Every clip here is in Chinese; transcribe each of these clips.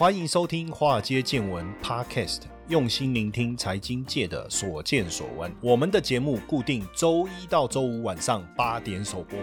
欢迎收听《华尔街见闻》Podcast，用心聆听财经界的所见所闻。我们的节目固定周一到周五晚上八点首播。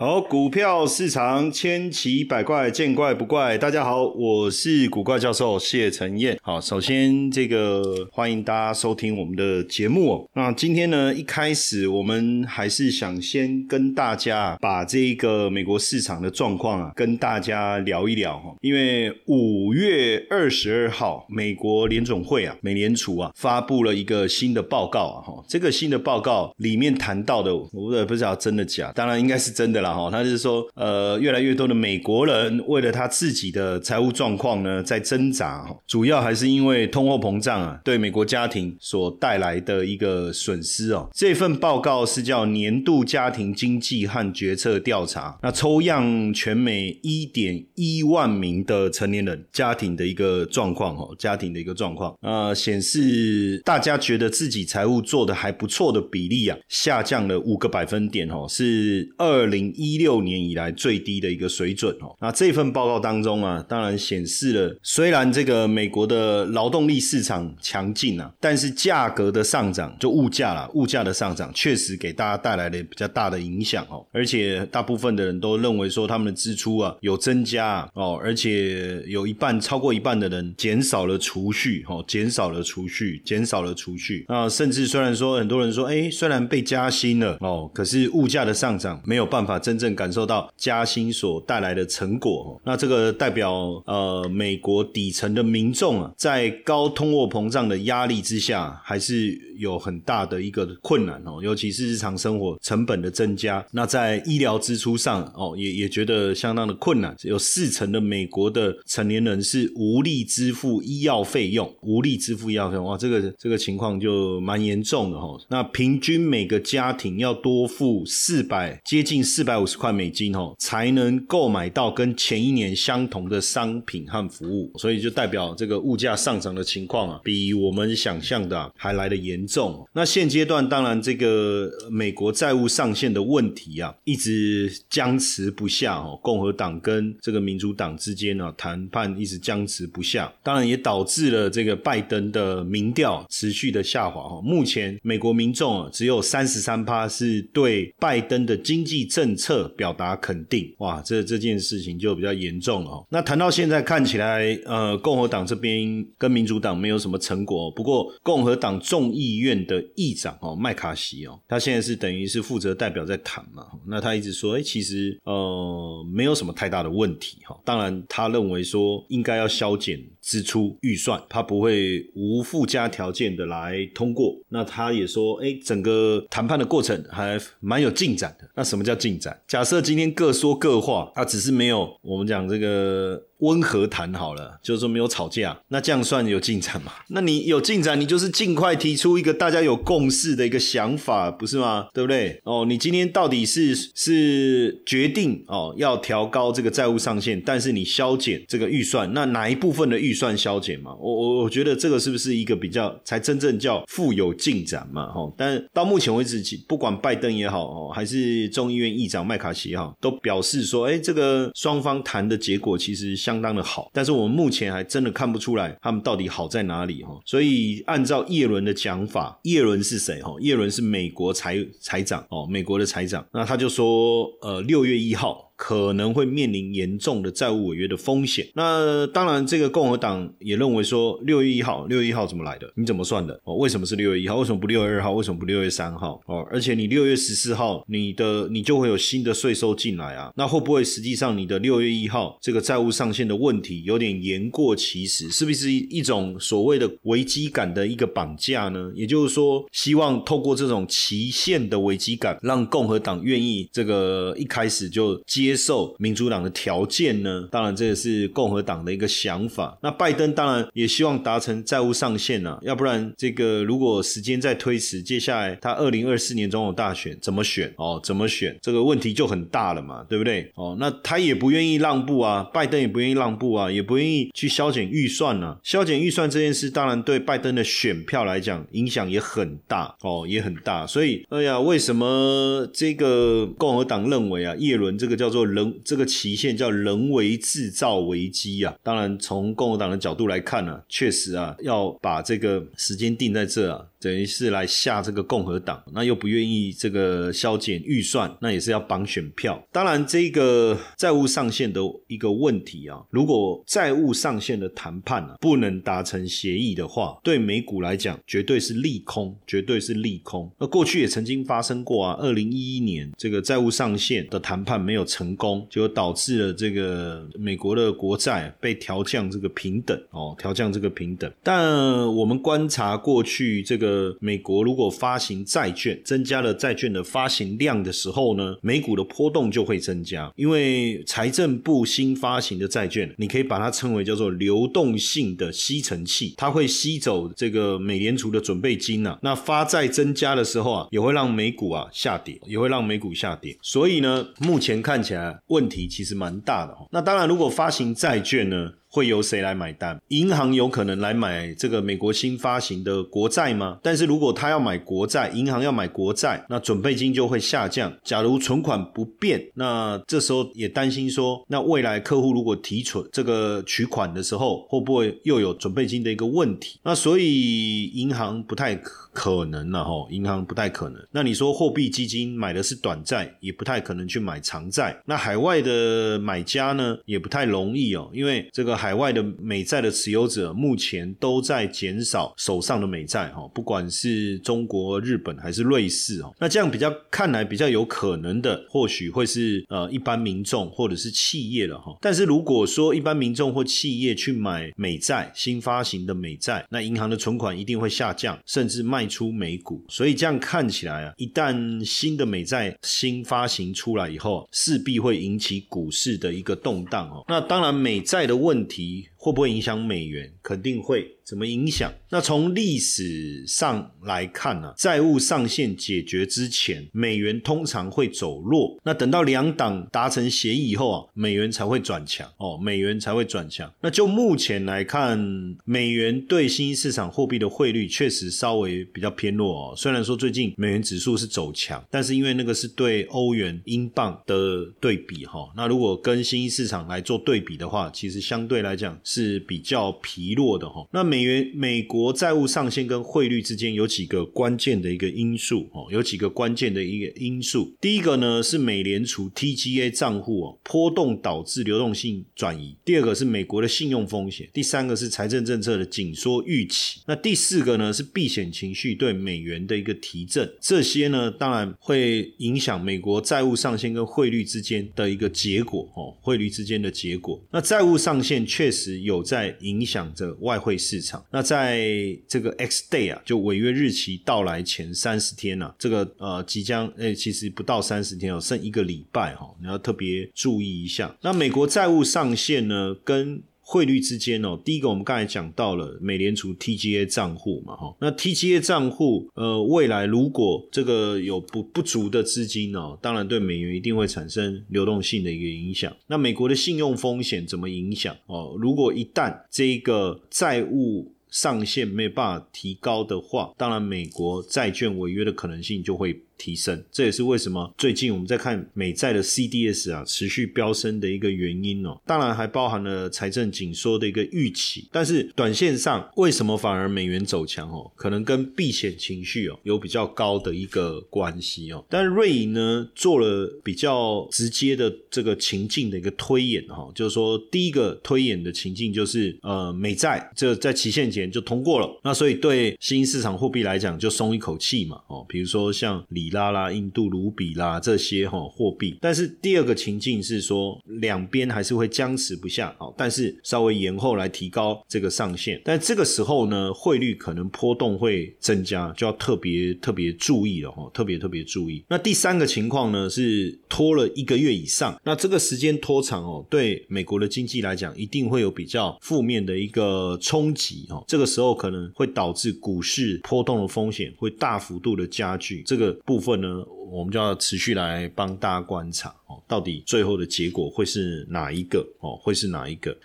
好，股票市场千奇百怪，见怪不怪。大家好，我是古怪教授谢承彦。好，首先这个欢迎大家收听我们的节目哦。那今天呢，一开始我们还是想先跟大家把这个美国市场的状况啊，跟大家聊一聊哈。因为五月二十二号，美国联总会啊，美联储啊，发布了一个新的报告啊。哈，这个新的报告里面谈到的，我也不知道真的假，当然应该是真的啦。哦，他就是说，呃，越来越多的美国人为了他自己的财务状况呢，在挣扎，主要还是因为通货膨胀啊，对美国家庭所带来的一个损失哦。这份报告是叫年度家庭经济和决策调查，那抽样全美一点一万名的成年人家庭的一个状况哦，家庭的一个状况，呃，显示大家觉得自己财务做的还不错的比例啊，下降了五个百分点哦，是二零。一六年以来最低的一个水准哦。那这份报告当中啊，当然显示了，虽然这个美国的劳动力市场强劲啊，但是价格的上涨，就物价啦，物价的上涨确实给大家带来了比较大的影响哦。而且大部分的人都认为说，他们的支出啊有增加哦，而且有一半超过一半的人减少了储蓄哦，减少了储蓄，减少了储蓄。那甚至虽然说很多人说，哎，虽然被加薪了哦，可是物价的上涨没有办法增。真正感受到加薪所带来的成果，那这个代表呃美国底层的民众啊，在高通货膨胀的压力之下，还是有很大的一个困难哦，尤其是日常生活成本的增加。那在医疗支出上哦，也也觉得相当的困难。有四成的美国的成年人是无力支付医药费用，无力支付医药费用哇，这个这个情况就蛮严重的哈。那平均每个家庭要多付四百，接近四百。百五十块美金哦，才能购买到跟前一年相同的商品和服务，所以就代表这个物价上涨的情况啊，比我们想象的还来的严重。那现阶段当然这个美国债务上限的问题啊，一直僵持不下哦。共和党跟这个民主党之间呢谈判一直僵持不下，当然也导致了这个拜登的民调持续的下滑哦。目前美国民众啊只有三十三趴是对拜登的经济政策。表达肯定，哇，这这件事情就比较严重了。那谈到现在看起来，呃，共和党这边跟民主党没有什么成果。不过，共和党众议院的议长哦，麦卡锡哦，他现在是等于是负责代表在谈嘛。那他一直说，哎，其实呃，没有什么太大的问题哈。当然，他认为说应该要削减。支出预算，他不会无附加条件的来通过。那他也说，哎，整个谈判的过程还蛮有进展的。那什么叫进展？假设今天各说各话，他只是没有我们讲这个。温和谈好了，就是说没有吵架，那这样算有进展吗？那你有进展，你就是尽快提出一个大家有共识的一个想法，不是吗？对不对？哦，你今天到底是是决定哦要调高这个债务上限，但是你削减这个预算，那哪一部分的预算削减嘛？我我我觉得这个是不是一个比较才真正叫富有进展嘛？哈，但到目前为止，不管拜登也好哦，还是众议院议长麦卡锡哈，都表示说，哎，这个双方谈的结果其实相。相当的好，但是我们目前还真的看不出来他们到底好在哪里哈。所以按照叶伦的讲法，叶伦是谁哈？叶伦是美国财财长哦，美国的财长。那他就说，呃，六月一号。可能会面临严重的债务违约的风险。那当然，这个共和党也认为说，六月一号，六月一号怎么来的？你怎么算的？哦，为什么是六月一号？为什么不六月二号？为什么不六月三号？哦，而且你六月十四号，你的你就会有新的税收进来啊。那会不会实际上你的六月一号这个债务上限的问题有点言过其实？是不是一种所谓的危机感的一个绑架呢？也就是说，希望透过这种期限的危机感，让共和党愿意这个一开始就接。接受民主党的条件呢？当然，这也是共和党的一个想法。那拜登当然也希望达成债务上限啊，要不然这个如果时间再推迟，接下来他二零二四年总统大选怎么选哦？怎么选？这个问题就很大了嘛，对不对？哦，那他也不愿意让步啊，拜登也不愿意让步啊，也不愿意去削减预算呢。削减预算这件事，当然对拜登的选票来讲影响也很大哦，也很大。所以，哎呀，为什么这个共和党认为啊，叶伦这个叫做？做人这个期限叫人为制造危机啊。当然，从共和党的角度来看呢，确实啊，要把这个时间定在这啊。等于是来吓这个共和党，那又不愿意这个削减预算，那也是要绑选票。当然，这个债务上限的一个问题啊，如果债务上限的谈判啊不能达成协议的话，对美股来讲绝对是利空，绝对是利空。那过去也曾经发生过啊，二零一一年这个债务上限的谈判没有成成功，就导致了这个美国的国债被调降这个平等哦，调降这个平等。但我们观察过去这个。美国如果发行债券，增加了债券的发行量的时候呢，美股的波动就会增加。因为财政部新发行的债券，你可以把它称为叫做流动性的吸尘器，它会吸走这个美联储的准备金呐。那发债增加的时候啊，也会让美股啊下跌，也会让美股下跌。所以呢，目前看起来问题其实蛮大的。那当然，如果发行债券呢？会由谁来买单？银行有可能来买这个美国新发行的国债吗？但是如果他要买国债，银行要买国债，那准备金就会下降。假如存款不变，那这时候也担心说，那未来客户如果提存这个取款的时候，会不会又有准备金的一个问题？那所以银行不太可能了哈，银行不太可能。那你说货币基金买的是短债，也不太可能去买长债。那海外的买家呢，也不太容易哦，因为这个。海外的美债的持有者目前都在减少手上的美债哈，不管是中国、日本还是瑞士哦，那这样比较看来比较有可能的，或许会是呃一般民众或者是企业了哈。但是如果说一般民众或企业去买美债新发行的美债，那银行的存款一定会下降，甚至卖出美股。所以这样看起来啊，一旦新的美债新发行出来以后，势必会引起股市的一个动荡哦。那当然美债的问题会不会影响美元？肯定会。怎么影响？那从历史上来看呢？债务上限解决之前，美元通常会走弱。那等到两党达成协议以后啊，美元才会转强哦，美元才会转强。那就目前来看，美元对新兴市场货币的汇率确实稍微比较偏弱哦。虽然说最近美元指数是走强，但是因为那个是对欧元、英镑的对比哈。那如果跟新兴市场来做对比的话，其实相对来讲是比较疲弱的哈。那美元、美国债务上限跟汇率之间有几个关键的一个因素哦，有几个关键的一个因素。第一个呢是美联储 TGA 账户哦波动导致流动性转移；第二个是美国的信用风险；第三个是财政政策的紧缩预期；那第四个呢是避险情绪对美元的一个提振。这些呢当然会影响美国债务上限跟汇率之间的一个结果哦，汇率之间的结果。那债务上限确实有在影响着外汇市场。那在这个 X day 啊，就违约日期到来前三十天呢，这个呃即将诶，其实不到三十天哦，剩一个礼拜哈，你要特别注意一下。那美国债务上限呢，跟汇率之间哦，第一个我们刚才讲到了美联储 TGA 账户嘛，哈，那 TGA 账户呃，未来如果这个有不不足的资金哦，当然对美元一定会产生流动性的一个影响。那美国的信用风险怎么影响哦？如果一旦这一个债务上限没有办法提高的话，当然美国债券违约的可能性就会。提升，这也是为什么最近我们在看美债的 CDS 啊持续飙升的一个原因哦。当然还包含了财政紧缩的一个预期，但是短线上为什么反而美元走强哦？可能跟避险情绪哦有比较高的一个关系哦。但瑞银呢做了比较直接的这个情境的一个推演哈，就是说第一个推演的情境就是呃美债这在期限前就通过了，那所以对新兴市场货币来讲就松一口气嘛哦，比如说像里。拉啦，印度卢比啦这些哈货币，但是第二个情境是说两边还是会僵持不下，哦，但是稍微延后来提高这个上限，但这个时候呢，汇率可能波动会增加，就要特别特别注意了哈，特别特别注意。那第三个情况呢是拖了一个月以上，那这个时间拖长哦，对美国的经济来讲一定会有比较负面的一个冲击哦，这个时候可能会导致股市波动的风险会大幅度的加剧，这个部。部分呢？我们就要持续来帮大家观察哦，到底最后的结果会是哪一个哦？会是哪一个？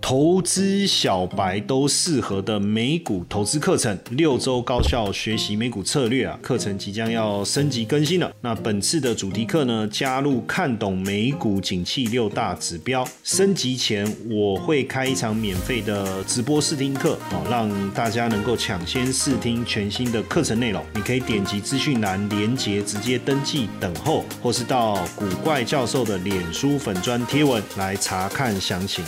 投资小白都适合的美股投资课程，六周高效学习美股策略啊！课程即将要升级更新了。那本次的主题课呢，加入看懂美股景气六大指标。升级前我会开一场免费的直播试听课哦，让大家能够抢先试听全新的课程内容。你可以点击资讯栏连接直接登记等候，或是到古怪教授的脸书粉砖贴文来查看详情。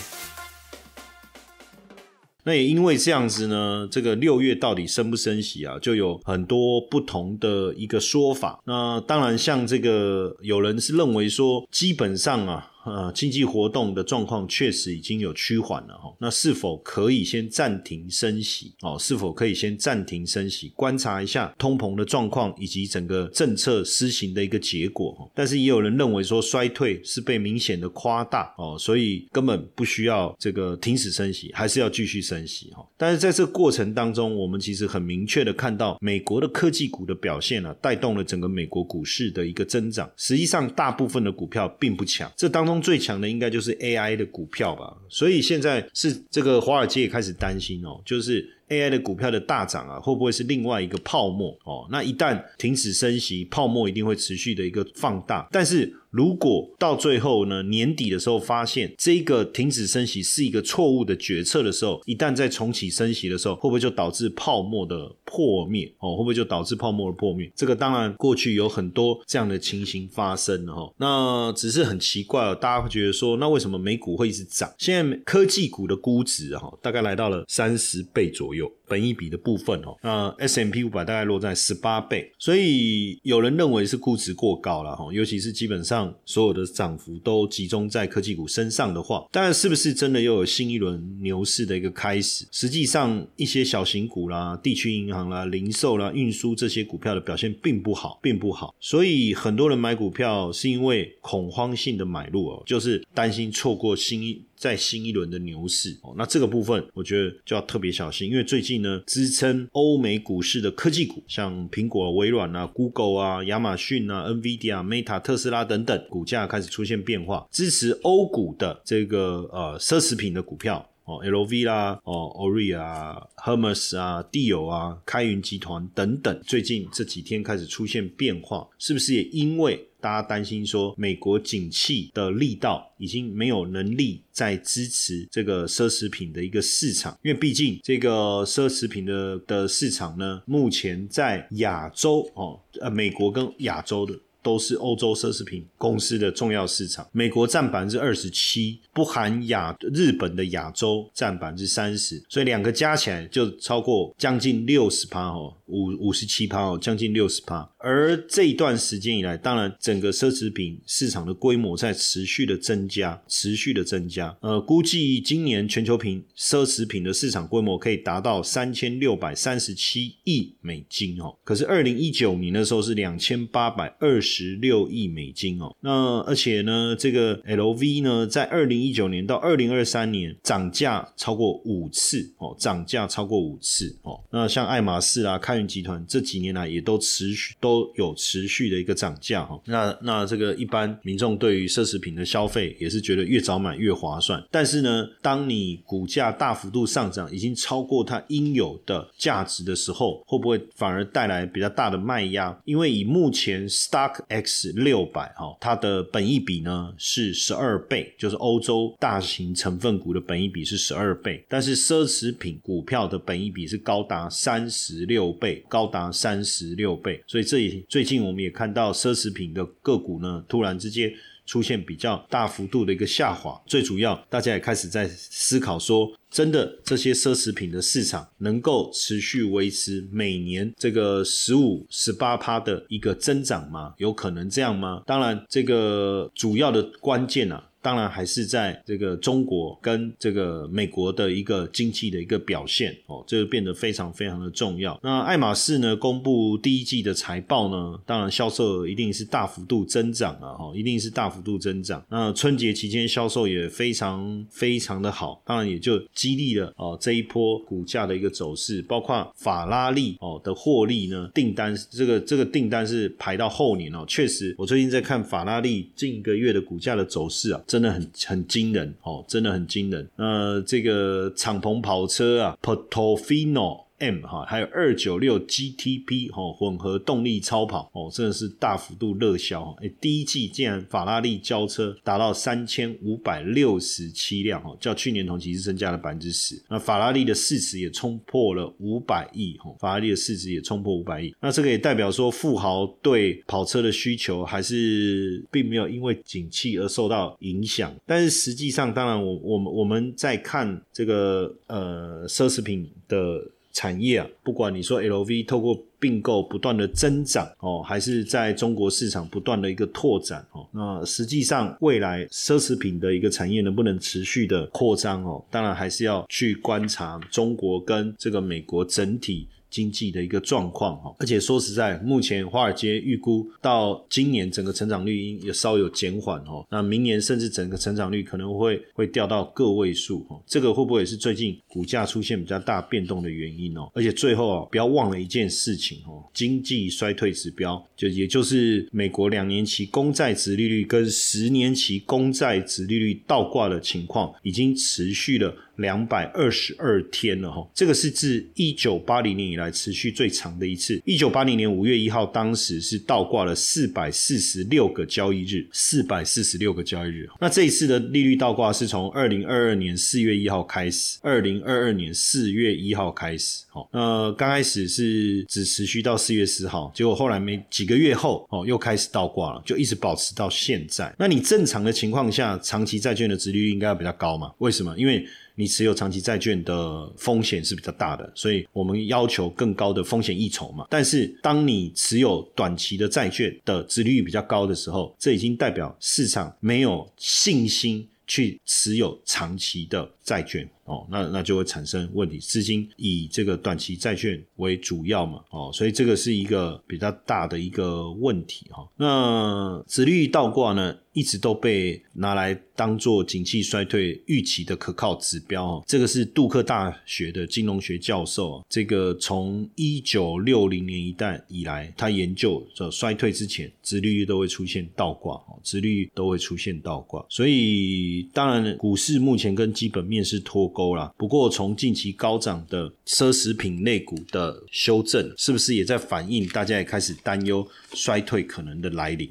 那也因为这样子呢，这个六月到底升不升息啊，就有很多不同的一个说法。那当然，像这个有人是认为说，基本上啊。呃，经济活动的状况确实已经有趋缓了哈。那是否可以先暂停升息？哦，是否可以先暂停升息，观察一下通膨的状况以及整个政策施行的一个结果？但是也有人认为说衰退是被明显的夸大哦，所以根本不需要这个停止升息，还是要继续升息哈。但是在这过程当中，我们其实很明确的看到，美国的科技股的表现啊，带动了整个美国股市的一个增长。实际上，大部分的股票并不强，这当中。最强的应该就是 AI 的股票吧，所以现在是这个华尔街也开始担心哦，就是。AI 的股票的大涨啊，会不会是另外一个泡沫哦？那一旦停止升息，泡沫一定会持续的一个放大。但是如果到最后呢，年底的时候发现这个停止升息是一个错误的决策的时候，一旦再重启升息的时候，会不会就导致泡沫的破灭？哦，会不会就导致泡沫的破灭？这个当然过去有很多这样的情形发生了哈。那只是很奇怪哦，大家会觉得说，那为什么美股会一直涨？现在科技股的估值哈，大概来到了三十倍左右。よ。本一比的部分哦，那 S M P 五百大概落在十八倍，所以有人认为是估值过高了哈，尤其是基本上所有的涨幅都集中在科技股身上的话，当然是不是真的又有新一轮牛市的一个开始？实际上一些小型股啦、地区银行啦、零售啦、运输这些股票的表现并不好，并不好，所以很多人买股票是因为恐慌性的买入哦，就是担心错过新一。在新一轮的牛市哦，那这个部分我觉得就要特别小心，因为最近呢，支撑欧美股市的科技股，像苹果、微软啊、Google 啊、亚马逊啊、NVIDIA、Meta、特斯拉等等，股价开始出现变化。支持欧股的这个呃奢侈品的股票哦，LV 啦、哦 Ori 啊、Hermes 啊、地友啊、开云集团等等，最近这几天开始出现变化，是不是也因为？大家担心说，美国景气的力道已经没有能力再支持这个奢侈品的一个市场，因为毕竟这个奢侈品的的市场呢，目前在亚洲哦，呃，美国跟亚洲的。都是欧洲奢侈品公司的重要市场，美国占百分之二十七，不含亚日本的亚洲占百分之三十，所以两个加起来就超过将近六十趴哦，五五十七趴哦，将近六十趴。而这一段时间以来，当然整个奢侈品市场的规模在持续的增加，持续的增加。呃，估计今年全球品奢侈品的市场规模可以达到三千六百三十七亿美金哦，可是二零一九年的时候是两千八百二十。六亿美金哦，那而且呢，这个 LV 呢，在二零一九年到二零二三年涨价超过五次哦，涨价超过五次哦。那像爱马仕啊、开云集团这几年来也都持续都有持续的一个涨价哈。那那这个一般民众对于奢侈品的消费也是觉得越早买越划算。但是呢，当你股价大幅度上涨，已经超过它应有的价值的时候，会不会反而带来比较大的卖压？因为以目前 stock X 六百哈，它的本益比呢是十二倍，就是欧洲大型成分股的本益比是十二倍，但是奢侈品股票的本益比是高达三十六倍，高达三十六倍，所以这也最近我们也看到奢侈品的个股呢，突然之间。出现比较大幅度的一个下滑，最主要大家也开始在思考说，真的这些奢侈品的市场能够持续维持每年这个十五、十八趴的一个增长吗？有可能这样吗？当然，这个主要的关键啊。当然还是在这个中国跟这个美国的一个经济的一个表现哦，这个变得非常非常的重要。那爱马仕呢，公布第一季的财报呢，当然销售一定是大幅度增长啊，哈，一定是大幅度增长。那春节期间销售也非常非常的好，当然也就激励了哦这一波股价的一个走势，包括法拉利哦的获利呢，订单这个这个订单是排到后年哦，确实，我最近在看法拉利近一个月的股价的走势啊，真的很很惊人哦，真的很惊人。那这个敞篷跑车啊，Portofino。M 哈，还有二九六 GTP 哈，混合动力超跑哦，真的是大幅度热销。哎，第一季竟然法拉利交车达到三千五百六十七辆哦，较去年同期是增加了百分之十。那法拉利的市值也冲破了五百亿哦，法拉利的市值也冲破五百亿。那这个也代表说，富豪对跑车的需求还是并没有因为景气而受到影响。但是实际上，当然我我们我们在看这个呃奢侈品的。产业啊，不管你说 LV 透过并购不断的增长哦，还是在中国市场不断的一个拓展哦，那实际上未来奢侈品的一个产业能不能持续的扩张哦，当然还是要去观察中国跟这个美国整体。经济的一个状况哈，而且说实在，目前华尔街预估到今年整个成长率应也稍有减缓哦，那明年甚至整个成长率可能会会掉到个位数哈，这个会不会也是最近股价出现比较大变动的原因哦？而且最后啊，不要忘了一件事情哦，经济衰退指标就也就是美国两年期公债值利率跟十年期公债值利率倒挂的情况，已经持续了。两百二十二天了哈，这个是自一九八零年以来持续最长的一次。一九八零年五月一号，当时是倒挂了四百四十六个交易日，四百四十六个交易日。那这一次的利率倒挂是从二零二二年四月一号开始，二零二二年四月一号开始。好，那刚开始是只持续到四月四号，结果后来没几个月后，哦，又开始倒挂了，就一直保持到现在。那你正常的情况下，长期债券的殖利率应该要比较高嘛？为什么？因为你持有长期债券的风险是比较大的，所以我们要求更高的风险溢酬嘛。但是当你持有短期的债券的殖利率比较高的时候，这已经代表市场没有信心去持有长期的债券。哦，那那就会产生问题，资金以这个短期债券为主要嘛，哦，所以这个是一个比较大的一个问题哈。那殖率倒挂呢，一直都被拿来当做景气衰退预期的可靠指标。这个是杜克大学的金融学教授，这个从一九六零年一代以来，他研究这衰退之前，殖利率都会出现倒挂，殖利率都会出现倒挂。所以当然，股市目前跟基本面是脱钩。了，不过从近期高涨的奢侈品类股的修正，是不是也在反映大家也开始担忧衰退可能的来临？